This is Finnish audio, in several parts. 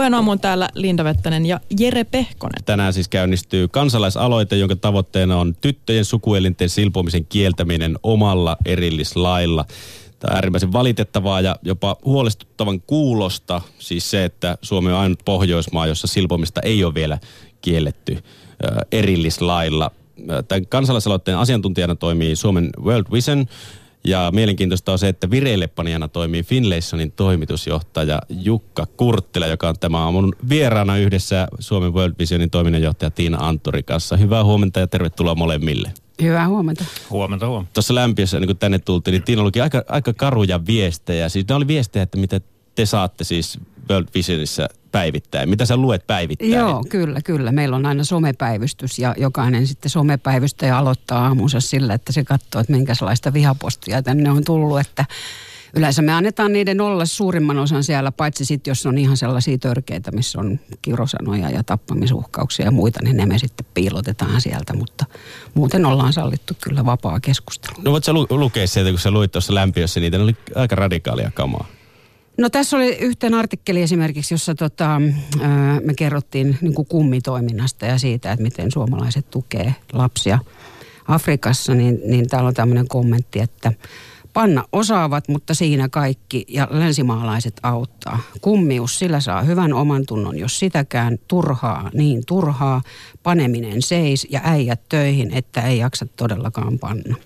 Puheen aamuun täällä Linda Vettänen ja Jere Pehkonen. Tänään siis käynnistyy kansalaisaloite, jonka tavoitteena on tyttöjen sukuelinten silpomisen kieltäminen omalla erillislailla. Tämä on äärimmäisen valitettavaa ja jopa huolestuttavan kuulosta, siis se, että Suomi on ainut Pohjoismaa, jossa silpomista ei ole vielä kielletty erillislailla. Tämän kansalaisaloitteen asiantuntijana toimii Suomen World Vision, ja mielenkiintoista on se, että vireillepanijana toimii Finlaysonin toimitusjohtaja Jukka Kurttila, joka on tämä aamun vieraana yhdessä Suomen World Visionin toiminnanjohtaja Tiina Anttori kanssa. Hyvää huomenta ja tervetuloa molemmille. Hyvää huomenta. Huomenta, huomenta. Tuossa lämpiössä, niin kun tänne tultiin, niin Tiina luki aika, aika karuja viestejä. Siis ne oli viestejä, että mitä te saatte siis World Visionissa päivittäin? Mitä sä luet päivittäin? Joo, kyllä, kyllä. Meillä on aina somepäivystys ja jokainen sitten somepäivystäjä aloittaa aamunsa sillä, että se katsoo, että minkälaista vihapostia tänne on tullut, että Yleensä me annetaan niiden olla suurimman osan siellä, paitsi sitten jos on ihan sellaisia törkeitä, missä on kirosanoja ja tappamisuhkauksia ja muita, niin ne me sitten piilotetaan sieltä, mutta muuten ollaan sallittu kyllä vapaa keskustelu. No voit sä lu- lukea sieltä, kun sä luit tuossa lämpiössä niitä, ne oli aika radikaalia kamaa. No tässä oli yhteen artikkeli esimerkiksi, jossa tota, me kerrottiin niin kuin kummitoiminnasta ja siitä, että miten suomalaiset tukee lapsia Afrikassa, niin, niin täällä on tämmöinen kommentti, että panna osaavat, mutta siinä kaikki ja länsimaalaiset auttaa. Kummius, sillä saa hyvän oman tunnon, jos sitäkään turhaa, niin turhaa, paneminen seis ja äijät töihin, että ei jaksa todellakaan panna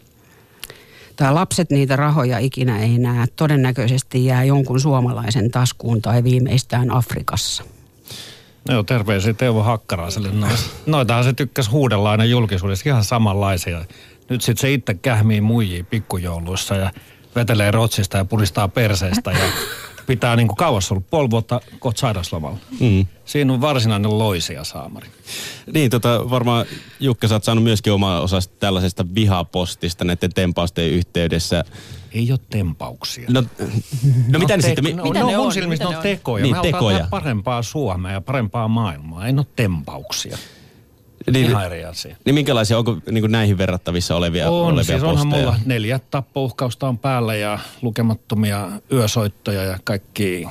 tai lapset niitä rahoja ikinä ei näe, todennäköisesti jää jonkun suomalaisen taskuun tai viimeistään Afrikassa. No joo, terveisiä Teuvo Hakkaraiselle. Noitahan se tykkäsi huudella aina julkisuudessa ihan samanlaisia. Nyt sitten se itse kähmii muijii pikkujouluissa ja vetelee rotsista ja puristaa perseestä ja pitää niin kuin kauas ollut puoli vuotta kohta sairauslomalla. Mm. Siinä on varsinainen loisia saamari. Niin, tota, varmaan Jukka, sä oot saanut myöskin oma osasta tällaisesta vihapostista näiden tempausten yhteydessä. Ei ole tempauksia. No, no mitä no, ne te- sitten? Mi- no, mitä no, ne on? silmissä Mitä ne ne on on? tekoja. Niin, Me tekoja. parempaa Suomea ja parempaa maailmaa. Ei ole tempauksia. Niin, Ihan eri asia. niin minkälaisia, onko niin näihin verrattavissa olevia, On, olevia siis onhan posteja? mulla neljä tappouhkausta on päällä ja lukemattomia yösoittoja ja kaikki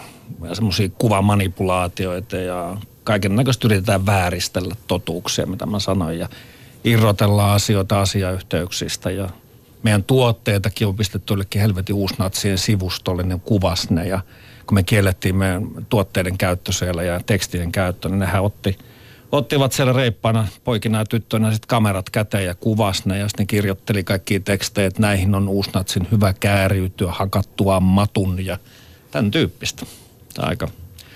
semmoisia kuvamanipulaatioita ja kaiken näköistä yritetään vääristellä totuuksia, mitä mä sanoin ja irrotellaan asioita asiayhteyksistä ja meidän tuotteitakin on pistetty jollekin helvetin uusnatsien sivustolle, ne kuvas ne ja kun me kiellettiin meidän tuotteiden käyttö siellä ja tekstien käyttö, niin nehän otti ottivat siellä reippaana poikina ja tyttöinä sitten kamerat käteen ja kuvas ne ja sitten kirjoitteli kaikki tekstejä, että näihin on uusnatsin hyvä kääriytyä, hakattua matun ja tämän tyyppistä. Tämä aika.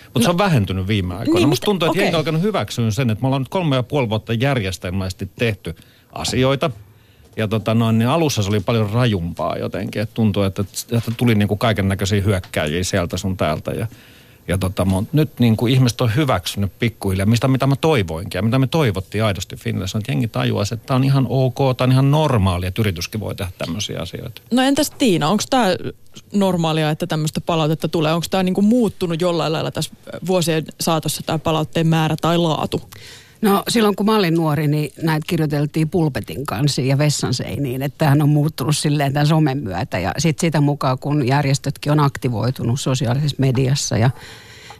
Mutta no, se on vähentynyt viime aikoina. Niin, Musta tuntuu, että okei. jengi on alkanut hyväksyä sen, että me ollaan nyt kolme ja puoli vuotta järjestelmäisesti tehty asioita. Ja tota noin, niin alussa se oli paljon rajumpaa jotenkin. Että tuntui, että, että tuli niin kuin kaiken näköisiä hyökkääjiä sieltä sun täältä. Ja, ja tota, nyt niin kuin ihmiset on hyväksynyt pikkuhiljaa, mistä mitä mä toivoinkin ja mitä me toivottiin aidosti Finlayssa, että jengi tajuaisi, että tämä on ihan ok, tämä on ihan normaalia, että yrityskin voi tehdä tämmöisiä asioita. No entäs Tiina, onko tämä normaalia, että tämmöistä palautetta tulee? Onko tämä niinku muuttunut jollain lailla tässä vuosien saatossa tämä palautteen määrä tai laatu? No silloin kun mä olin nuori, niin näitä kirjoiteltiin pulpetin kanssa ja vessan seiniin. Että tämähän on muuttunut silleen tämän somen myötä. Ja sitten sitä mukaan, kun järjestötkin on aktivoitunut sosiaalisessa mediassa ja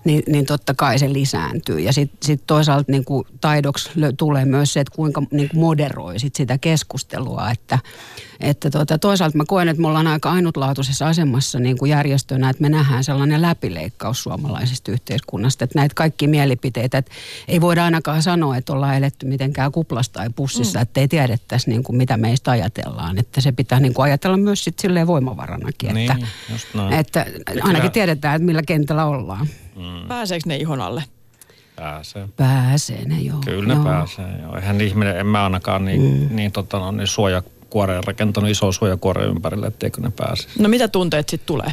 niin, niin totta kai se lisääntyy. Ja sitten sit toisaalta niin kuin taidoksi tulee myös se, että kuinka niin kuin moderoi sit sitä keskustelua. Että, että tota, toisaalta mä koen, että me ollaan aika ainutlaatuisessa asemassa niin kuin järjestönä, että me nähdään sellainen läpileikkaus suomalaisesta yhteiskunnasta. Että näitä kaikki mielipiteitä, että ei voida ainakaan sanoa, että ollaan eletty mitenkään kuplassa tai pussissa, mm. että ei tiedettäisi niin kuin mitä meistä ajatellaan. Että se pitää niin kuin ajatella myös sit silleen voimavaranakin, Niin, että, just näin. että ainakin tiedetään, että millä kentällä ollaan. Mm. Pääseekö ne ihon alle? Pääsee. Pääsee ne joo. Kyllä ne joo. pääsee. Joo. Eihän ihminen, en mä ainakaan niin, mm. niin, tota, no, niin suojakuoreen rakentanut iso suojakuore ympärille, etteikö ne pääse. No mitä tunteet sitten tulee?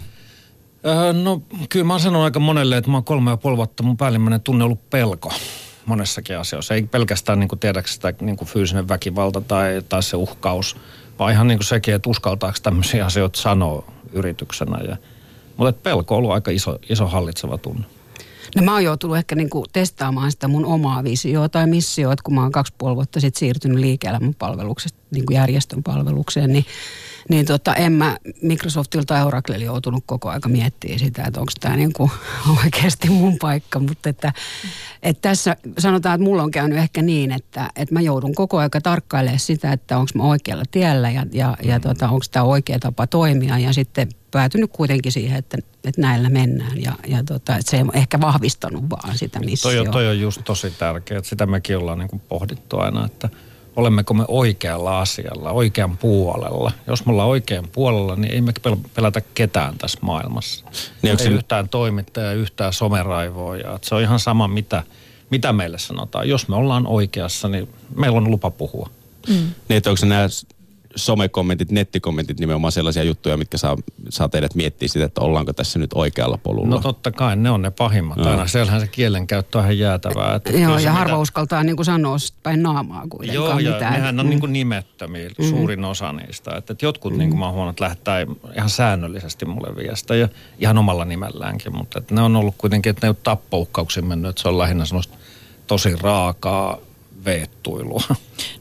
Öö, no kyllä mä oon sanonut aika monelle, että mä oon kolme ja puoli vuotta mun päällimmäinen tunne ollut pelko monessakin asioissa. Ei pelkästään niin tiedäks sitä niin fyysinen väkivalta tai, tai se uhkaus, vaan ihan niin sekin, että uskaltaako tämmöisiä asioita sanoa yrityksenä. Ja, mutta pelko on ollut aika iso, iso hallitseva tunne. No mä oon joutunut ehkä niinku testaamaan sitä mun omaa visioa tai missioa, että kun mä oon kaksi puoli vuotta sitten siirtynyt liike-elämän palveluksesta niin kuin järjestön palvelukseen, niin, niin tota, en mä Microsoftilta ja Oraclella joutunut koko aika miettimään sitä, että onko tämä niinku oikeasti mun paikka. Mutta että, että tässä sanotaan, että mulla on käynyt ehkä niin, että, että mä joudun koko aika tarkkailemaan sitä, että onko mä oikealla tiellä ja, ja, ja tota, onko tämä oikea tapa toimia ja sitten päätynyt kuitenkin siihen, että, että näillä mennään ja, ja tota, että se ei ehkä vahvistanut vaan sitä missiota. Toi, on, toi on just tosi tärkeää, että sitä mekin ollaan niin kuin pohdittu aina, että olemmeko me oikealla asialla, oikean puolella. Jos me ollaan oikean puolella, niin ei me pelätä ketään tässä maailmassa. Niin ei se... yhtään toimittajaa, yhtään someraivoja. Se on ihan sama, mitä, mitä meille sanotaan. Jos me ollaan oikeassa, niin meillä on lupa puhua. Mm. Niin, että onko se nämä somekommentit, nettikommentit nimenomaan sellaisia juttuja, mitkä saa, saa teidät miettiä sitä, että ollaanko tässä nyt oikealla polulla? No totta kai, ne on ne pahimmat no. aina. Siellähän se kielenkäyttö on ihan jäätävää. Että Joo, ja mitä... harva uskaltaa niin kuin sanoa päin naamaa kuitenkaan Joo, ja mitään. nehän on mm. niin kuin nimettömiä, mm. suurin osa niistä. Että, että jotkut, mm. niin kuin mä oon huomannut, lähettää ihan säännöllisesti mulle viestejä, ihan omalla nimelläänkin, mutta että ne on ollut kuitenkin, että ne on tappouhkauksia mennyt, että se on lähinnä semmoista tosi raakaa veettuilua.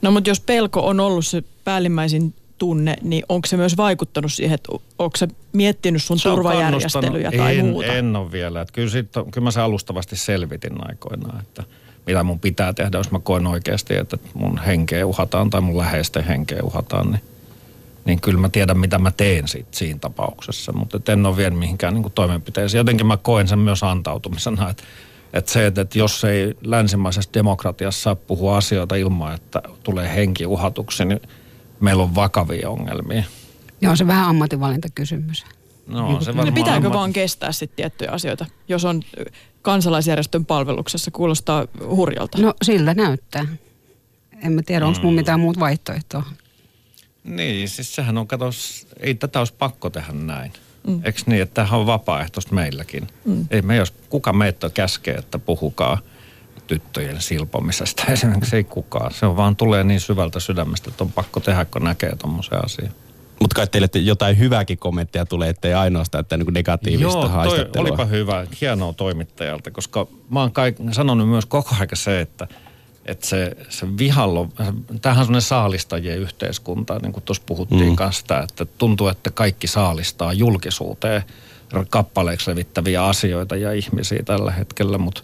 No mutta jos pelko on ollut se päällimmäisin tunne, niin onko se myös vaikuttanut siihen, että onko se miettinyt sun se turvajärjestelyjä tai en, muuta? En ole vielä. Että kyllä, sit, kyllä mä se alustavasti selvitin aikoinaan, että mitä mun pitää tehdä, jos mä koen oikeasti, että mun henkeä uhataan tai mun läheisten henkeä uhataan, niin, niin kyllä mä tiedän, mitä mä teen sit, siinä tapauksessa. Mutta en ole vielä mihinkään niin toimenpiteisiin. Jotenkin mä koen sen myös antautumisena, että että se, että, että jos ei länsimaisessa demokratiassa saa puhua asioita ilman, että tulee henki uhatuksi, niin meillä on vakavia ongelmia. Joo, se vähän ammatinvalintakysymys. No, niin, se varmaan niin pitääkö ammat... vaan kestää sitten tiettyjä asioita, jos on kansalaisjärjestön palveluksessa, kuulostaa hurjalta. No siltä näyttää. En mä tiedä, onko mun mm. mitään muuta vaihtoehtoa. Niin, siis sehän on, katos, ei tätä olisi pakko tehdä näin. Mm. Eikö niin, että tämähän on vapaaehtoista meilläkin. Mm. Ei me jos kuka meitä käskee, että puhukaa tyttöjen silpomisesta. Esimerkiksi ei kukaan. Se on vaan tulee niin syvältä sydämestä, että on pakko tehdä, kun näkee tuommoisen asian. Mutta kai teille jotain hyvääkin kommenttia tulee, ettei ainoastaan että niin negatiivista Joo, haistattelua. olipa hyvä. Hienoa toimittajalta, koska mä oon kaik, sanonut myös koko ajan se, että – että se, se vihallo, tämähän on semmoinen saalistajien yhteiskunta, niin kuin tuossa puhuttiin mm. kanssa, että tuntuu, että kaikki saalistaa julkisuuteen kappaleeksi levittäviä asioita ja ihmisiä tällä hetkellä, mutta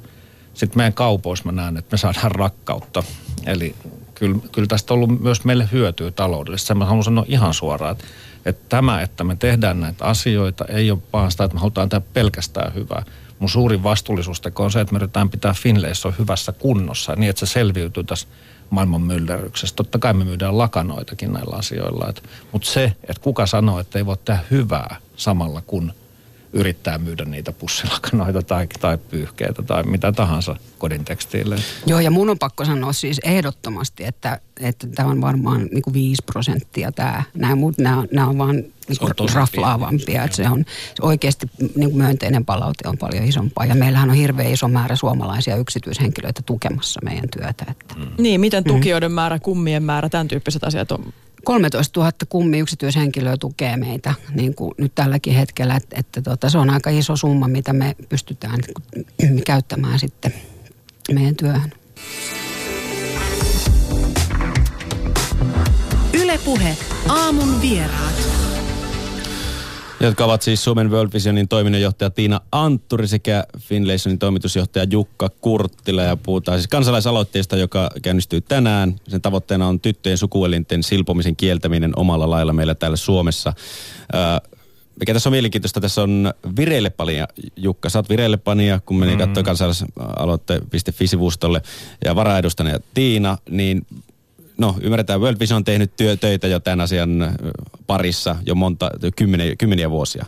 sitten meidän kaupoissa mä näen, että me saadaan rakkautta. Eli kyllä, kyllä tästä on ollut myös meille hyötyä taloudellisesti. Mä haluan sanoa ihan suoraan, että, että tämä, että me tehdään näitä asioita, ei ole vaan sitä, että me halutaan tehdä pelkästään hyvää mun suurin vastuullisuusteko on se, että me yritetään pitää Finlayson hyvässä kunnossa niin, että se selviytyy tässä maailman myllerryksessä. Totta kai me myydään lakanoitakin näillä asioilla. Mutta se, että kuka sanoo, että ei voi tehdä hyvää samalla kun yrittää myydä niitä pussilakanoita tai, tai pyyhkeitä tai mitä tahansa kodin tekstiille. Joo, ja mun on pakko sanoa siis ehdottomasti, että, että tämä on varmaan niin kuin 5 prosenttia tämä. Nämä muut, nämä, nämä on vaan niin kuin raflaavampia. Että se on oikeasti niin kuin myönteinen palaute on paljon isompaa. Ja meillähän on hirveän iso määrä suomalaisia yksityishenkilöitä tukemassa meidän työtä. Että. Mm. Niin, miten tukijoiden mm. määrä, kummien määrä, tämän tyyppiset asiat on 13 000 kummi yksityishenkilöä tukee meitä niin kuin nyt tälläkin hetkellä, että, että tota, se on aika iso summa, mitä me pystytään käyttämään sitten meidän työhön. Ylepuhe aamun vieraat jotka ovat siis Suomen World Visionin toiminnanjohtaja Tiina Antturi sekä Finlaysonin toimitusjohtaja Jukka Kurttila. Ja puhutaan siis kansalaisaloitteesta, joka käynnistyy tänään. Sen tavoitteena on tyttöjen sukuelinten silpomisen kieltäminen omalla lailla meillä täällä Suomessa. mikä tässä on mielenkiintoista, tässä on vireillepania. Jukka, sä oot vireillepania, kun meni mm. katsoa kansalaisaloitte.fi-sivustolle ja varaedustajana Tiina, niin no ymmärretään, World Vision on tehnyt työ, töitä jo tämän asian parissa jo monta, kymmeniä, kymmeniä vuosia.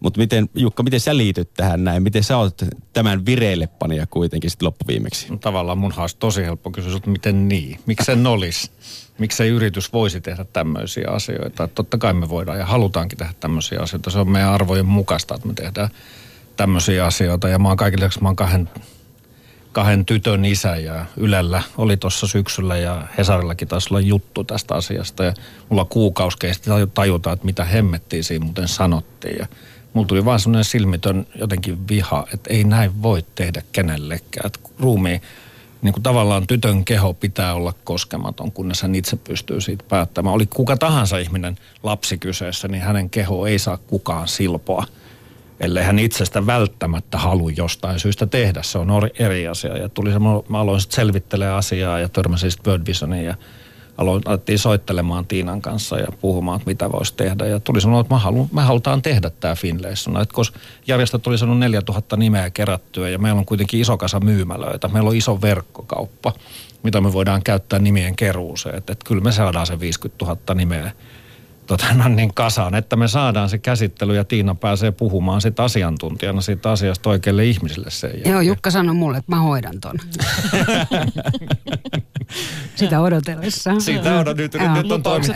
Mutta miten, Jukka, miten sä liityt tähän näin? Miten sä oot tämän vireillepania kuitenkin sitten loppuviimeksi? No, tavallaan mun olisi tosi helppo kysyä, että miten niin? Miksi sen olisi? Miksi yritys voisi tehdä tämmöisiä asioita? Että totta kai me voidaan ja halutaankin tehdä tämmöisiä asioita. Se on meidän arvojen mukaista, että me tehdään tämmöisiä asioita. Ja mä oon kaikille, mä oon kahden kahden tytön isä ja Ylellä oli tuossa syksyllä ja Hesarillakin taisi olla juttu tästä asiasta ja mulla kuukausi kesti tajuta, että mitä hemmettiin siinä muuten sanottiin ja mulla tuli vaan semmoinen silmitön jotenkin viha, että ei näin voi tehdä kenellekään. Että ruumiin, niin kuin tavallaan tytön keho pitää olla koskematon, kunnes hän itse pystyy siitä päättämään. Oli kuka tahansa ihminen lapsi kyseessä, niin hänen keho ei saa kukaan silpoa – ellei hän itsestä välttämättä halu jostain syystä tehdä. Se on eri asia. Ja tuli se, mä aloin sitten selvittelemään asiaa ja törmäsin sitten Bird Visioniin ja aloin, alettiin soittelemaan Tiinan kanssa ja puhumaan, että mitä voisi tehdä. Ja tuli sanoa, että mä me halutaan tehdä tämä Finlayson. Että koska järjestöt oli sanonut 4000 nimeä kerättyä ja meillä on kuitenkin iso kasa myymälöitä. Meillä on iso verkkokauppa, mitä me voidaan käyttää nimien keruuseen. Että, että kyllä me saadaan se 50 000 nimeä tota, no niin kasaan, että me saadaan se käsittely ja Tiina pääsee puhumaan sit asiantuntijana siitä asiasta oikeille ihmisille sen jälkeen. Joo, Jukka sanoi mulle, että mä hoidan ton. Sitä odotellessa. Sitä odot, nyt, nyt, nyt on toimittu.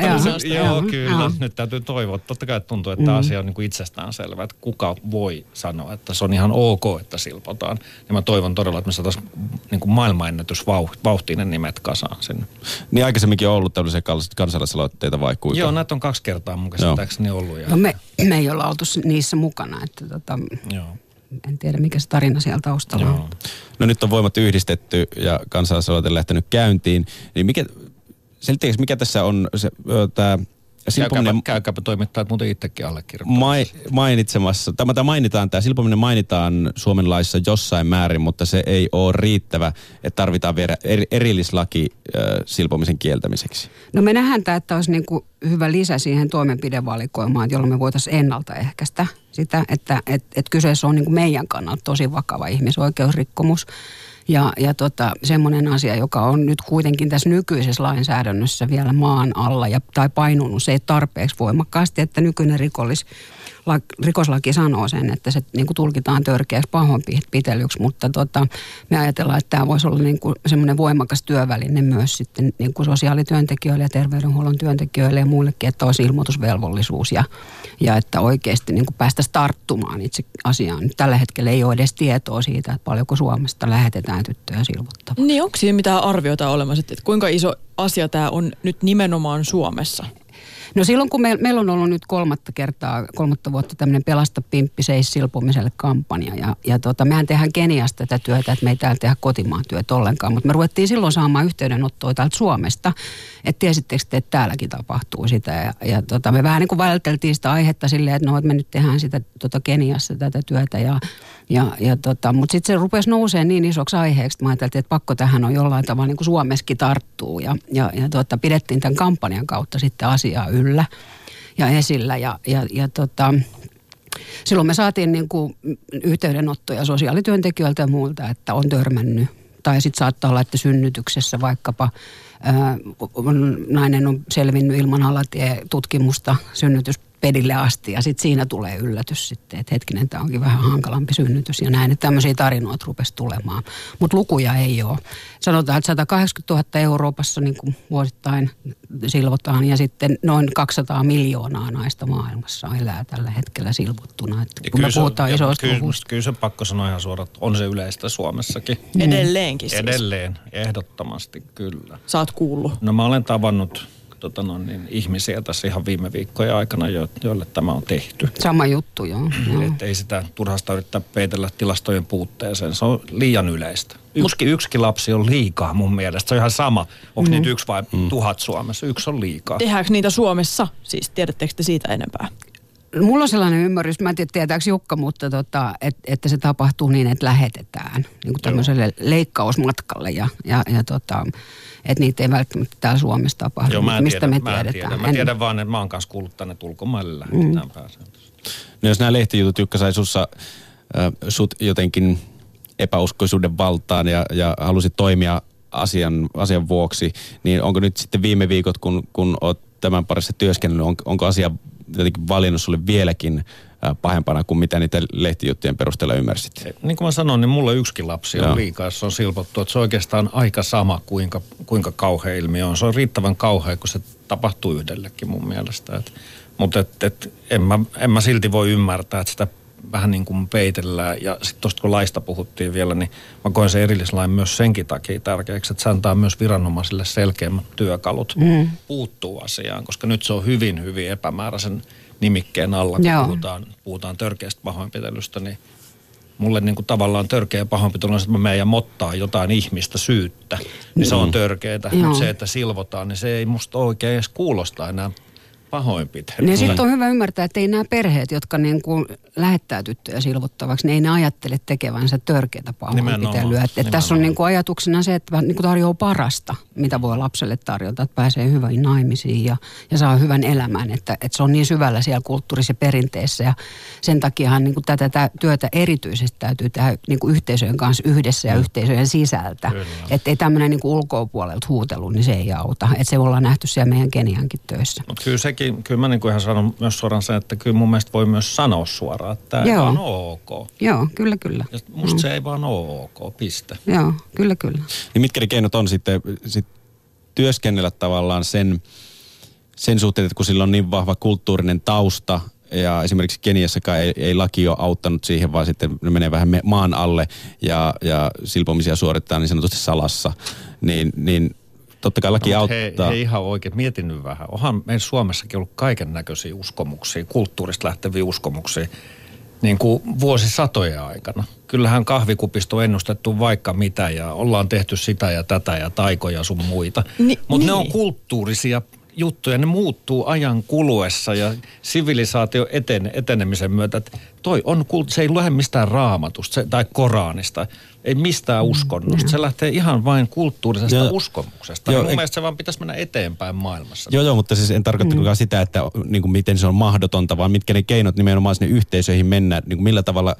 Joo, joo, kyllä. Joo. Nyt täytyy toivoa. Totta kai tuntuu, että mm. asia on niin kuin itsestään selvä, että kuka voi sanoa, että se on ihan ok, että silpotaan. Ja mä toivon todella, että me saataisiin niin kuin maailmanennätysvauhtinen nimet kasaan sinne. Niin aikaisemminkin on ollut tällaisia kansalaisaloitteita vai kuinka? Joo, näitä on kaksi kertaa mun käsittääkseni ollut. Ja... No me, me ei olla oltu niissä mukana, että tota, Joo. en tiedä mikä se tarina siellä taustalla on. No nyt on voimat yhdistetty ja kansalaisaloite lähtenyt käyntiin, niin mikä, selittäkö, mikä tässä on se, tämä silpominen... Käykääpä, käykääpä toimittajat muuten itsekin allekirjoittamassa. Mai, mainitsemassa. Tämä, tämä mainitaan, tämä silpominen mainitaan Suomen laissa jossain määrin, mutta se ei ole riittävä, että tarvitaan vielä erillislaki äh, silpomisen kieltämiseksi. No me nähdään tämä, että olisi niin kuin hyvä lisä siihen toimenpidevalikoimaan, jolloin me voitaisiin ennaltaehkäistä sitä, että et, et kyseessä on niin kuin meidän kannalta tosi vakava ihmisoikeusrikkomus. Ja, ja tota, semmoinen asia, joka on nyt kuitenkin tässä nykyisessä lainsäädännössä vielä maan alla ja, tai painunut se tarpeeksi voimakkaasti, että nykyinen rikollis rikoslaki sanoo sen, että se niin kuin tulkitaan törkeäksi pahoinpitelyksi, mutta tota, me ajatellaan, että tämä voisi olla niin kuin semmoinen voimakas työväline myös sitten niin kuin sosiaalityöntekijöille ja terveydenhuollon työntekijöille ja muillekin, että olisi ilmoitusvelvollisuus ja, ja että oikeasti niin kuin päästäisiin tarttumaan itse asiaan. Nyt tällä hetkellä ei ole edes tietoa siitä, että paljonko Suomesta lähetetään tyttöjä silvottamaan. Niin onko siinä mitään arviota olemassa, että kuinka iso asia tämä on nyt nimenomaan Suomessa? No silloin kun me, meillä on ollut nyt kolmatta kertaa, kolmatta vuotta tämmöinen Pelasta Pimppi seis silpomiselle kampanja. Ja, ja tota, mehän tehdään Keniasta tätä työtä, että me ei täällä tehdä kotimaan työtä ollenkaan. Mutta me ruvettiin silloin saamaan yhteydenottoa täältä Suomesta, että tiesittekö te, että täälläkin tapahtuu sitä. Ja, ja tota, me vähän niin kuin välteltiin sitä aihetta silleen, että no, että me nyt tehdään sitä tota Keniassa tätä työtä. Ja, ja, ja tota, mutta sitten se rupesi nousemaan niin isoksi aiheeksi, että mä ajattelin, että pakko tähän on jollain tavalla niin kuin Suomessakin tarttuu. Ja, ja, ja tota, pidettiin tämän kampanjan kautta sitten asiaa yllä ja esillä. Ja, ja, ja tota, silloin me saatiin niin kuin yhteydenottoja sosiaalityöntekijöiltä ja muilta, että on törmännyt. Tai sitten saattaa olla, että synnytyksessä vaikkapa ää, nainen on selvinnyt ilman alatie-tutkimusta synnytys pedille asti ja sitten siinä tulee yllätys sitten, että hetkinen, tämä onkin vähän hankalampi synnytys ja näin, että tämmöisiä tarinoita rupesi tulemaan. Mutta lukuja ei ole. Sanotaan, että 180 000 Euroopassa niin kuin vuosittain silvotaan ja sitten noin 200 miljoonaa naista maailmassa elää tällä hetkellä silvottuna. Että kun me puhutaan isoista kyllä, luvuista. Kyllä se pakko sanoa ihan suoraan, että on se yleistä Suomessakin. Edelleenkin siis. Edelleen, ehdottomasti kyllä. Saat kuullut. No mä olen tavannut tota no, niin, ihmisiä tässä ihan viime viikkojen aikana, jo, joille tämä on tehty. Sama juttu, joo. joo. Et ei sitä turhasta yrittää peitellä tilastojen puutteeseen. Se on liian yleistä. Yksi, yksikin lapsi on liikaa mun mielestä. Se on ihan sama, onko mm. niitä yksi vai mm. tuhat Suomessa. Yksi on liikaa. Tehdäänkö niitä Suomessa? Siis tiedättekö te siitä enempää? Mulla on sellainen ymmärrys, mä en tiedä tietääkö Jukka, mutta tota, et, että se tapahtuu niin, että lähetetään niin kuin tämmöiselle Joo. leikkausmatkalle ja, ja, ja tota, että niitä ei välttämättä täällä Suomessa tapahdu. Joo, mä mistä tiedän, me mä tiedetään. Tiedän. Mä tiedän vaan, että mä oon kanssa kuullut tänne, ulkomaille lähetetään mm. pääsääntöisesti. No jos nämä lehtijutut, Jukka, sai sussa, äh, sut jotenkin epäuskoisuuden valtaan ja, ja halusit toimia asian, asian vuoksi, niin onko nyt sitten viime viikot, kun, kun oot tämän parissa työskennellyt, on, onko asia jotenkin valinnut sulle vieläkin pahempana kuin mitä niitä lehtijuttujen perusteella ymmärsit. Niin kuin mä sanoin, niin mulla yksikin lapsi on liikaa, se on silpottu. Että se on oikeastaan aika sama, kuinka, kuinka kauhea ilmiö on. Se on riittävän kauhea, kun se tapahtuu yhdellekin mun mielestä. Et, mutta et, et, en, mä, en mä silti voi ymmärtää, että sitä vähän niin kuin peitellään. Ja sitten tuosta kun laista puhuttiin vielä, niin mä koen sen erillislain myös senkin takia tärkeäksi, että se antaa myös viranomaisille selkeämmät työkalut mm. puuttuu asiaan, koska nyt se on hyvin, hyvin epämääräisen nimikkeen alla, kun Joo. puhutaan, puhutaan törkeästä pahoinpitelystä, niin mulle niin kuin tavallaan törkeä pahoinpitely on se, että mä menen ja mottaa jotain ihmistä syyttä, niin se on törkeetä. Joo. Mutta se, että silvotaan, niin se ei musta oikein edes kuulosta enää pahoinpitelyä. Niin sitten on hyvä ymmärtää, että ei nämä perheet, jotka niin kuin lähettää tyttöjä silvottavaksi, niin ei ne ajattele tekevänsä törkeätä pahoinpitelyä. Että et tässä on niin kuin ajatuksena se, että niin kuin tarjoaa parasta, mitä voi lapselle tarjota, että pääsee hyvin naimisiin ja, ja saa hyvän elämän. Että, että se on niin syvällä siellä kulttuurissa ja perinteessä ja sen takiahan niin kuin tätä tä- työtä erityisesti täytyy tehdä niin kuin yhteisöjen kanssa yhdessä ja yhteisöjen sisältä. Kyllä. Että ei tämmöinen niin ulkopuolelta huutelu, niin se ei auta. Että se ollaan nähty siellä meidän Keniankin töissä. Mutta kyllä sekin, kyllä mä niinku ihan sanon myös suoraan sen, että kyllä mun mielestä voi myös sanoa suoraan, että tämä ei Joo. vaan ole ok. Joo, kyllä, kyllä. Ja musta se ei vaan ole ok, piste. Joo, kyllä, kyllä. Niin mitkä ne keinot on sitten sit työskennellä tavallaan sen, sen suhteen, että kun sillä on niin vahva kulttuurinen tausta ja esimerkiksi Keniassakaan ei, ei laki ole auttanut siihen, vaan sitten ne menee vähän maan alle ja, ja silpomisia suorittaa niin sanotusti salassa, niin, niin totta kai laki No, auttaa. hei, hei, ihan oikein, mietin nyt vähän. Onhan meillä Suomessakin ollut kaiken näköisiä uskomuksia, kulttuurista lähteviä uskomuksia, niin kuin vuosisatojen aikana. Kyllähän kahvikupista on ennustettu vaikka mitä ja ollaan tehty sitä ja tätä ja taikoja sun muita. Ni- Mutta ne niin. on kulttuurisia juttuja, ne muuttuu ajan kuluessa ja sivilisaatio etene, etenemisen myötä. että Toi on, kult- se ei lähde mistään raamatusta se, tai Koranista, ei mistään uskonnosta. Se lähtee ihan vain kulttuurisesta Joo. uskomuksesta. Joo, ja mun ei- mielestä se vaan pitäisi mennä eteenpäin maailmassa. Joo, joo, mutta siis en tarkoittanutkaan mm. sitä, että niin kuin miten se on mahdotonta, vaan mitkä ne keinot nimenomaan sinne yhteisöihin mennä, niin kuin millä tavalla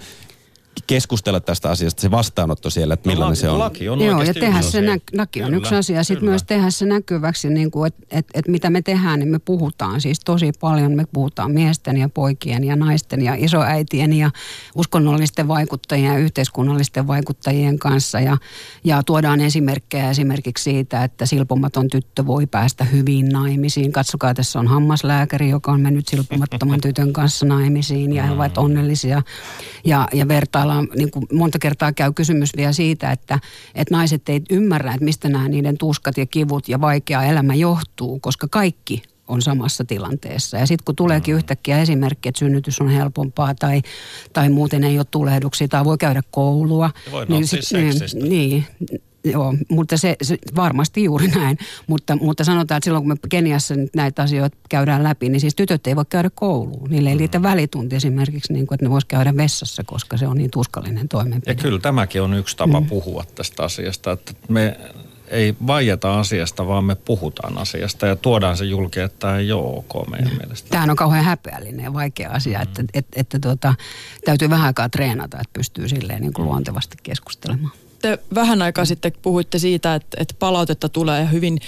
keskustella tästä asiasta, se vastaanotto siellä, että No, millainen laki- se on. Laki on Joo, ja tehdä se, nä- laki on Kyllä, yksi asia. Sitten kyllä. myös tehdä se näkyväksi, niin kuin, että et, et mitä me tehdään, niin me puhutaan siis tosi paljon. Me puhutaan miesten ja poikien ja naisten ja isoäitien ja uskonnollisten vaikuttajien ja yhteiskunnallisten vaikuttajien kanssa. Ja, ja tuodaan esimerkkejä esimerkiksi siitä, että silpomaton tyttö voi päästä hyviin naimisiin. Katsokaa, tässä on hammaslääkäri, joka on mennyt silpomattoman tytön kanssa naimisiin ja he ovat onnellisia. Ja, ja vertaillaan, niin kuin monta kertaa käy kysymys vielä siitä, että, että naiset ei ymmärrä, että mistä nämä niiden tuskat ja kivut ja vaikea elämä johtuu, koska kaikki on samassa tilanteessa. Ja sitten kun tuleekin yhtäkkiä esimerkki, että synnytys on helpompaa tai, tai muuten ei ole tulehduksia tai voi käydä koulua. Ja voi nauttia seksistä. niin, niin, joo, mutta se, se varmasti juuri näin. Mutta, mutta sanotaan, että silloin kun me Keniassa nyt näitä asioita käydään läpi, niin siis tytöt ei voi käydä kouluun. Niille ei riitä välitunti esimerkiksi, niin kuin, että ne vois käydä vessassa, koska se on niin tuskallinen toimenpide. Ja kyllä tämäkin on yksi tapa mm. puhua tästä asiasta, että me ei vaieta asiasta, vaan me puhutaan asiasta ja tuodaan se julki, että tämä ei ole ok meidän mielestä. Tämähän on kauhean häpeällinen ja vaikea asia, että, että, että tuota, täytyy vähän aikaa treenata, että pystyy silleen niin kuin luontevasti keskustelemaan. Te vähän aikaa sitten puhuitte siitä, että, että palautetta tulee ja hyvin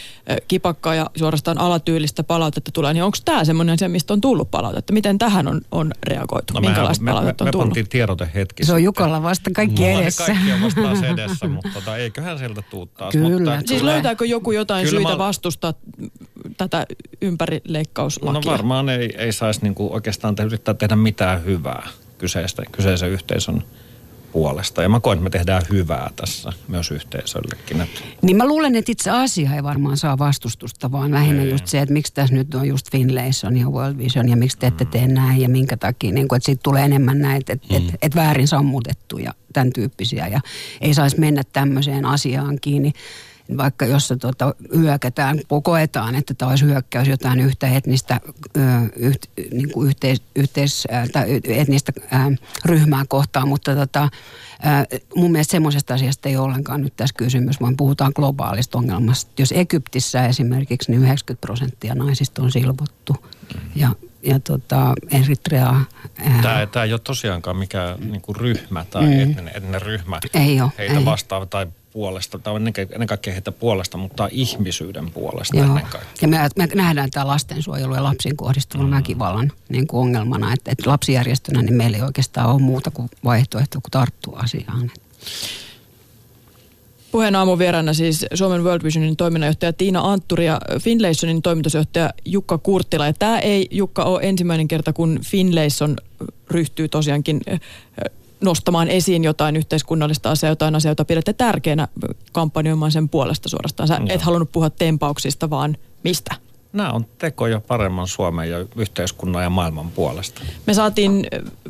kipakkaa ja suorastaan alatyylistä palautetta tulee. Niin onko tämä semmoinen asia, mistä on tullut palautetta? Miten tähän on, on reagoitu? No, Minkälaista me, me, palautetta me, on me tullut? pantiin tiedote hetki Se on. Jukolla vasta kaikki Mulla edessä. Kaikki on vasta edessä, mutta tota, eiköhän sieltä tuu taas. Kyllä. Mutta, Siis tulee. löytääkö joku jotain Kyllä syitä mä- vastustaa tätä ympärileikkauslakia? No varmaan ei, ei saisi niinku oikeastaan te, yrittää tehdä mitään hyvää kyseistä, kyseisen yhteisön puolesta. Ja mä koen, että me tehdään hyvää tässä myös yhteisöllekin. Että Niin mä luulen, että itse asia ei varmaan saa vastustusta, vaan lähinnä just se, että miksi tässä nyt on just Finlayson ja World Vision ja miksi te ette tee näin ja minkä takia. Niin kuin, että siitä tulee enemmän näitä, että et, et väärin sammutettu ja tämän tyyppisiä ja ei saisi mennä tämmöiseen asiaan kiinni. Vaikka jos se tota, hyökätään, koetaan, että tämä olisi hyökkäys jotain yhtä etnistä, ö, yht, niin kuin yhteis, yhteis, ää, tai etnistä ää, ryhmää kohtaan, mutta tota, ää, mun mielestä semmoisesta asiasta ei ole ollenkaan nyt tässä kysymys, vaan puhutaan globaalista ongelmasta. Jos Egyptissä esimerkiksi niin 90 prosenttia naisista on silvottu ja, ja tota, Eritrea... Tämä, tämä ei ole tosiaankaan mikään niin kuin ryhmä tai mm. etninen, etninen ryhmä Ei oo, heitä ei. vastaava tai puolesta, tai ennen, ennen kaikkea heitä puolesta, mutta ihmisyyden puolesta Joo. ennen kaikkea. Ja me, me nähdään tämä lastensuojelu ja lapsiin kohdistuvan mm. väkivallan niin kuin ongelmana, että, että lapsijärjestönä niin meillä ei oikeastaan ole muuta kuin vaihtoehto kuin tarttua asiaan. Puheen aamun vieraana siis Suomen World Visionin toiminnanjohtaja Tiina Antturi ja Finlaysonin toimitusjohtaja Jukka Kurttila. Ja tämä ei, Jukka, ole ensimmäinen kerta, kun Finlayson ryhtyy tosiaankin nostamaan esiin jotain yhteiskunnallista asiaa, jotain asiaa, jota pidätte tärkeänä kampanjoimaan sen puolesta suorastaan. Sä Joo. et halunnut puhua tempauksista, vaan mistä? nämä on tekoja paremman Suomen ja yhteiskunnan ja maailman puolesta. Me saatiin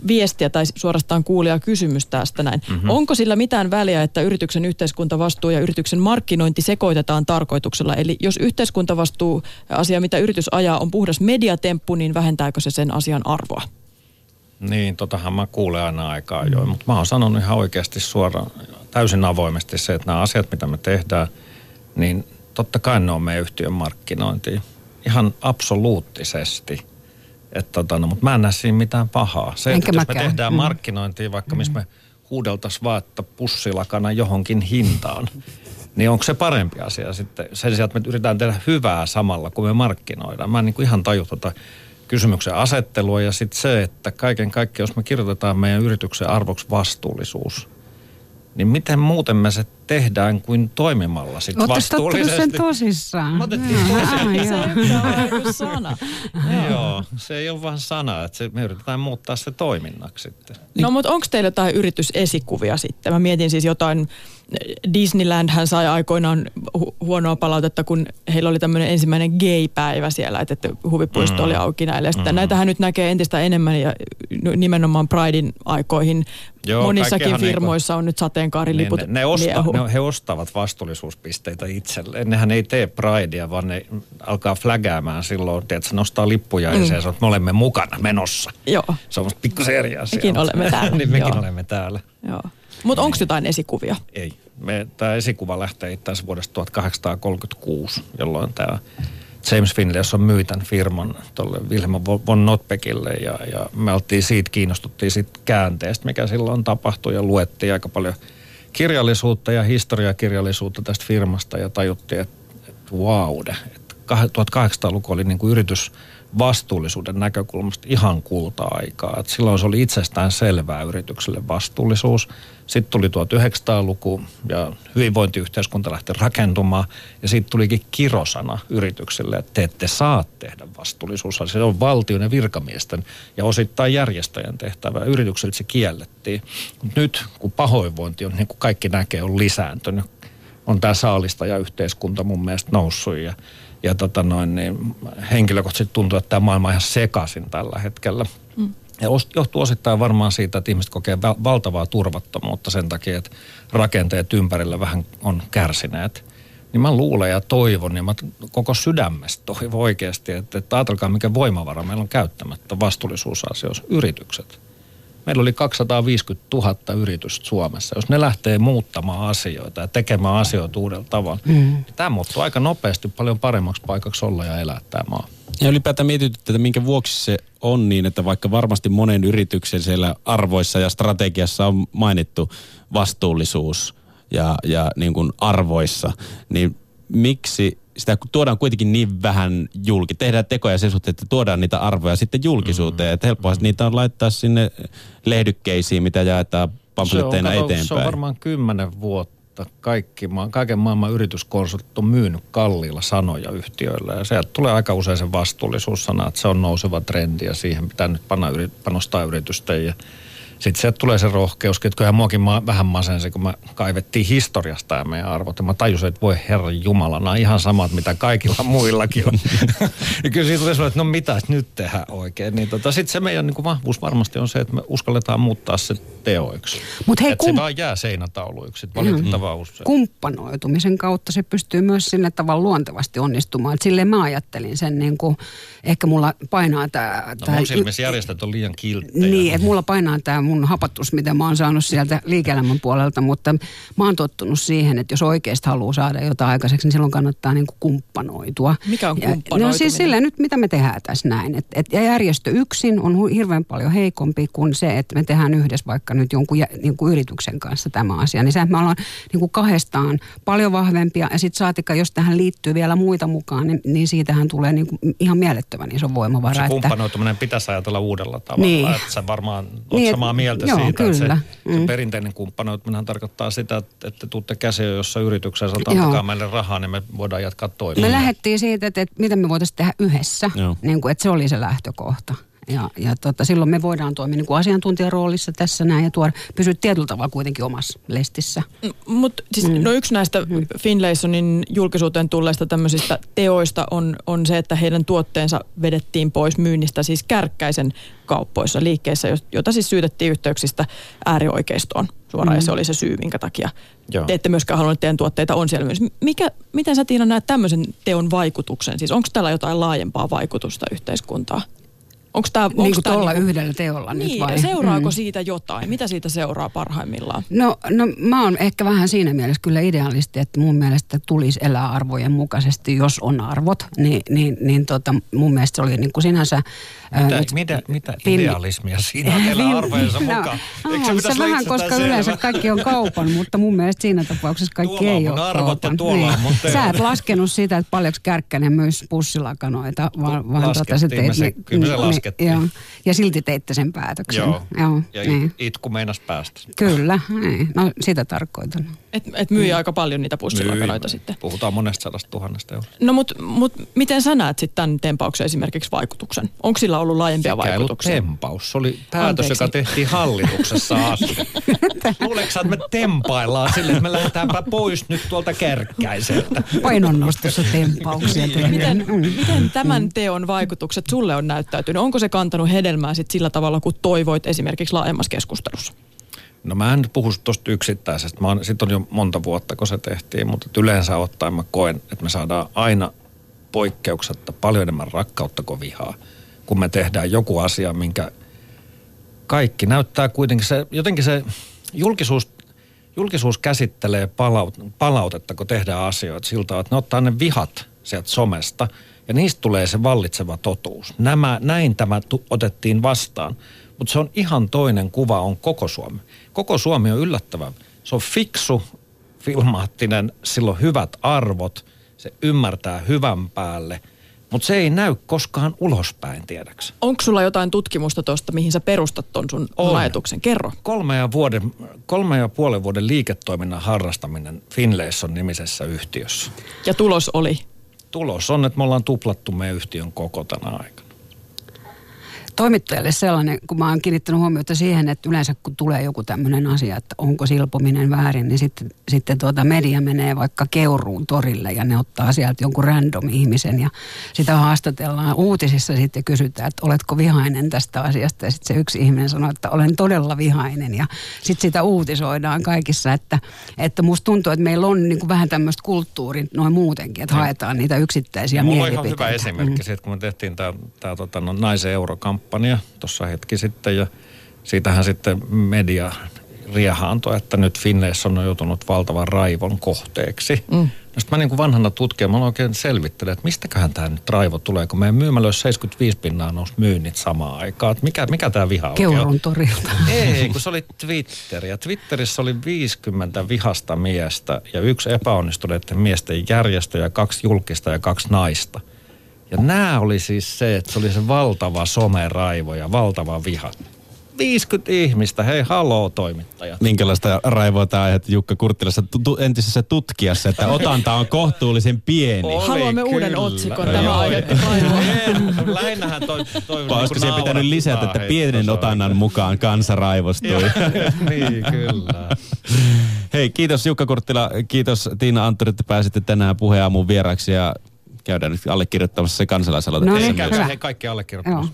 viestiä tai suorastaan kuulia kysymys tästä näin. Mm-hmm. Onko sillä mitään väliä, että yrityksen yhteiskuntavastuu ja yrityksen markkinointi sekoitetaan tarkoituksella? Eli jos yhteiskuntavastuu asia, mitä yritys ajaa, on puhdas mediatemppu, niin vähentääkö se sen asian arvoa? Niin, totahan mä kuulen aina aikaa jo, mutta mä oon sanonut ihan oikeasti suoraan, täysin avoimesti se, että nämä asiat, mitä me tehdään, niin totta kai ne on meidän yhtiön markkinointiin ihan absoluuttisesti. Että tota, no, mutta mä en näe siinä mitään pahaa. Se, että jos me tehdään mm. markkinointia vaikka, missä me huudeltaisiin vaan, että pussilakana johonkin hintaan, niin onko se parempi asia sitten sen sijaan, että me yritetään tehdä hyvää samalla, kun me markkinoidaan. Mä en niin kuin ihan taju tota kysymyksen asettelua ja sitten se, että kaiken kaikkiaan, jos me kirjoitetaan meidän yrityksen arvoksi vastuullisuus – niin miten muuten me se tehdään kuin toimimalla sitten vastuullisesti? sen tosissaan? Me otettiin tosissaan. Se sana. Joo, se ei ole vain sana, että se, me yritetään muuttaa se toiminnaksi sitten. No mutta onko teillä jotain yritysesikuvia sitten? Mä mietin siis jotain, Disneyland hän sai aikoinaan hu- huonoa palautetta, kun heillä oli tämmöinen ensimmäinen gay-päivä siellä, että, että huvipuisto mm. oli auki näille. Mm. näitähän nyt näkee entistä enemmän ja nimenomaan Pridein aikoihin Joo, monissakin firmoissa niinku, on nyt sateenkaariliput ne, ne, osta, ne, he ostavat vastuullisuuspisteitä itselleen. Nehän ei tee Pridea, vaan ne alkaa flägäämään silloin, että se nostaa lippuja mm. ja se että me olemme mukana menossa. Joo. Se on pikkusen eri asia. Mekin olemme täällä. niin mekin Joo. olemme täällä. Joo. Mutta onko jotain esikuvia? Ei. Tämä esikuva lähtee itse vuodesta 1836, jolloin tämä James Finlayson on myi tämän firman tuolle Wilhelm von Notbeckille ja, ja me oltiin siitä, kiinnostuttiin siitä käänteestä, mikä silloin tapahtui ja luettiin aika paljon kirjallisuutta ja historiakirjallisuutta tästä firmasta ja tajuttiin, että, että wow, että 1800-luku oli niin kuin yritys vastuullisuuden näkökulmasta ihan kulta-aikaa. Et silloin se oli itsestään selvää yritykselle vastuullisuus. Sitten tuli 1900-luku ja hyvinvointiyhteiskunta lähti rakentumaan. Ja sitten tulikin kirosana yritykselle, että te ette saa tehdä vastuullisuus. Se on valtion ja virkamiesten ja osittain järjestäjän tehtävä. Yritykselle se kiellettiin. Mut nyt kun pahoinvointi on, niin kuin kaikki näkee, on lisääntynyt, on tämä yhteiskunta mun mielestä noussut ja ja tota noin, niin henkilökohtaisesti tuntuu, että tämä maailma on ihan sekaisin tällä hetkellä. Mm. Ja johtuu osittain varmaan siitä, että ihmiset kokee valtavaa turvattomuutta sen takia, että rakenteet ympärillä vähän on kärsineet. Niin mä luulen ja toivon ja mä koko sydämestä toivon oikeasti, että, että ajatelkaa mikä voimavara meillä on käyttämättä vastuullisuusasioissa. Yritykset. Meillä oli 250 000 yritystä Suomessa. Jos ne lähtee muuttamaan asioita ja tekemään asioita uudella tavalla, mm. niin tämä muuttuu aika nopeasti paljon paremmaksi paikaksi olla ja elää tämä maa. Ja ylipäätään mietityt, että minkä vuoksi se on niin, että vaikka varmasti monen yrityksen siellä arvoissa ja strategiassa on mainittu vastuullisuus ja, ja niin kuin arvoissa, niin miksi sitä tuodaan kuitenkin niin vähän julki, tehdään tekoja sen suhteen, että tuodaan niitä arvoja sitten julkisuuteen. Mm-hmm. Että helppoa mm-hmm. niitä on laittaa sinne lehdykkeisiin, mitä jaetaan pamfletteina eteenpäin. Se on varmaan kymmenen vuotta kaikki, kaiken maailman yrityskonsultit on myynyt kalliilla sanoja yhtiöillä. Ja sieltä tulee aika usein se vastuullisuussana, että se on nouseva trendi ja siihen pitää nyt panostaa yritysten ja sitten sieltä tulee se rohkeus, että muakin ma- vähän masensi, kun mä kaivettiin historiasta ja meidän arvot. Ja mä tajusin, että voi herra Jumala, nämä on ihan samat, mitä kaikilla muillakin on. ja kyllä siitä tulee sellainen, että no mitä nyt tehdään oikein. Niin tota, sitten se meidän niin kuin vahvuus varmasti on se, että me uskalletaan muuttaa se teoiksi. Mut hei, että kum... se vaan jää seinätauluiksi, valitettavaa mm. usein. Kumppanoitumisen kautta se pystyy myös sinne tavalla luontevasti onnistumaan. Et silleen mä ajattelin sen, niin kuin, ehkä mulla painaa tämä... No mun silmissä järjestöt on liian kilttejä. Niin, että mulla painaa tämä mun hapatus, mitä mä oon saanut sieltä liike-elämän puolelta, mutta mä oon tottunut siihen, että jos oikeasti haluaa saada jotain aikaiseksi, niin silloin kannattaa niin kuin kumppanoitua. Mikä on kumppanoituminen? No siis silleen nyt, mitä me tehdään tässä näin. Et, et, ja järjestö yksin on hirveän paljon heikompi kuin se, että me tehdään yhdessä vaikka nyt jonkun niin kuin yrityksen kanssa tämä asia. Niin se, että me ollaan niin kuin kahdestaan paljon vahvempia ja sitten saatika, jos tähän liittyy vielä muita mukaan, niin, niin siitähän tulee niin kuin ihan mielettömän iso voimavara. Se kumppanoituminen pitäisi ajatella uudella tavalla. Niin. Että sä varmaan oot niin, samaa mieltä Joo, siitä. Kyllä. Se, mm. se perinteinen kumppanoituminen tarkoittaa sitä, että, että tuutte käsiä, jossa yrityksessä antakaa meille rahaa, niin me voidaan jatkaa toimia. Me lähdettiin siitä, että, että mitä me voitaisiin tehdä yhdessä. Niin kuin, että se oli se lähtökohta. Ja, ja tota, silloin me voidaan toimia niin kuin asiantuntijaroolissa tässä näin ja tuoda, pysyä tietyllä tavalla kuitenkin omassa lestissä. Mutta siis, mm. no yksi näistä mm. Finlaysonin julkisuuteen tulleista tämmöisistä teoista on, on se, että heidän tuotteensa vedettiin pois myynnistä siis kärkkäisen kauppoissa, liikkeissä, jota siis syytettiin yhteyksistä äärioikeistoon suoraan, mm. ja se oli se syy, minkä takia Joo. te ette myöskään halunnut, että teidän tuotteita on siellä myös. Mikä, miten sä Tiina näet tämmöisen teon vaikutuksen? Siis onko tällä jotain laajempaa vaikutusta yhteiskuntaa? Onko tämä, niin kuin tuolla niin, yhdellä teolla niin, nyt vai? Seuraako mm. siitä jotain? Mitä siitä seuraa parhaimmillaan? No, no mä oon ehkä vähän siinä mielessä kyllä idealisti, että mun mielestä tulisi elää arvojen mukaisesti, jos on arvot. Niin, niin, niin tota, mun mielestä se oli niin kuin sinänsä mitä, äh, mitä, mitä idealismia siinä on teillä arvojensa no, mukaan? No, se, se vähän, koska selvä? yleensä kaikki on kaupan, mutta mun mielestä siinä tapauksessa kaikki tuolla ei ole arvot kaupan. tuolla niin. mutta Sä et laskenut sitä, että paljonko Kärkkänen myös pussilakanoita, vaan, vaan tota, se teit, se, laskettiin. Joo, ja silti teitte sen päätöksen. Joo, joo ja niin. itku meinas päästä. Kyllä, niin. no sitä tarkoitan. Et, et myy mm. aika paljon niitä pussilakanoita sitten. Puhutaan monesta sadasta tuhannesta euroa. No mutta mut, miten sä näet sitten tämän tempauksen esimerkiksi vaikutuksen? Onko sillä ollut laajempia Sekä vaikutuksia? Ei tempaus, se oli päätös, Anteeksi. joka tehtiin hallituksessa asti. Luuleeko että me tempaillaan sille, että me lähdetäänpä pois nyt tuolta kärkkäiseltä? Painonnostossa tempauksia tehdään. Miten, mm. miten tämän teon vaikutukset sulle on näyttäytynyt? Onko se kantanut hedelmää sit sillä tavalla, kun toivoit esimerkiksi laajemmassa keskustelussa? No mä en puhu tuosta yksittäisestä. Mä sit on jo monta vuotta, kun se tehtiin, mutta yleensä ottaen mä koen, että me saadaan aina poikkeuksetta paljon enemmän rakkautta kuin vihaa, kun me tehdään joku asia, minkä kaikki näyttää kuitenkin se, jotenkin se julkisuus, julkisuus käsittelee palaut, palautetta, kun tehdään asioita siltä, että ne ottaa ne vihat sieltä somesta ja niistä tulee se vallitseva totuus. Nämä, näin tämä tu, otettiin vastaan. Mutta se on ihan toinen kuva, on koko Suomi. Koko Suomi on yllättävän. Se on fiksu, filmaattinen, sillä on hyvät arvot, se ymmärtää hyvän päälle, mutta se ei näy koskaan ulospäin, tiedäks. Onko sulla jotain tutkimusta tuosta, mihin sä perustat ton sun on. ajatuksen? Kerro. Kolme ja, vuoden, kolme ja puolen vuoden liiketoiminnan harrastaminen Finlayson nimisessä yhtiössä. Ja tulos oli? Tulos on, että me ollaan tuplattu meidän yhtiön koko tänä aikana toimittajalle sellainen, kun mä oon kiinnittänyt huomiota siihen, että yleensä kun tulee joku tämmöinen asia, että onko silpominen väärin, niin sitten, sitten tuota media menee vaikka Keuruun torille ja ne ottaa sieltä jonkun random ihmisen ja sitä haastatellaan uutisissa sitten kysytään, että oletko vihainen tästä asiasta ja sitten se yksi ihminen sanoo, että olen todella vihainen ja sitten sitä uutisoidaan kaikissa, että, että musta tuntuu, että meillä on niin kuin vähän tämmöistä kulttuuria noin muutenkin, että haetaan niitä yksittäisiä Mulla mielipiteitä. on ihan hyvä esimerkki mm. siitä, kun me tehtiin tämä tota, no, naisen eurokampanja kampanja tuossa hetki sitten ja siitähän sitten media riehaantoi, että nyt Finlayson on joutunut valtavan raivon kohteeksi. Mm. No sitten mä niin kuin vanhana tutkijana, mä oikein selvittelen, että mistäköhän tämä nyt raivo tulee, kun meidän myymälöissä 75 pinnaa nousi myynnit samaan aikaan. Että mikä, mikä tämä viha Keurun torilta. Ei, kun se oli Twitter. Ja Twitterissä oli 50 vihasta miestä ja yksi epäonnistuneiden miesten järjestö ja kaksi julkista ja kaksi naista. Ja nämä oli siis se, että se oli se valtava someraivo ja valtava viha. 50 ihmistä, hei haloo toimittajat. Minkälaista raivoa tämä aiheutti Jukka Kurttilassa tu- entisessä tutkijassa, että otanta on kohtuullisen pieni. Oli Haluamme kyllä. uuden otsikon, no, tämä aiheutti raivoa. Lähinnähän toi, toi Olisiko siihen pitänyt lisätä, että pienen otannan mukaan kansa raivostui. niin, kyllä. Hei, kiitos Jukka Kurttila, kiitos Tiina Anttori, että pääsitte tänään puheen aamun vieraksi ja käydään nyt allekirjoittamassa se kansalaisaloite. No niin, käydään he kaikki allekirjoittamassa.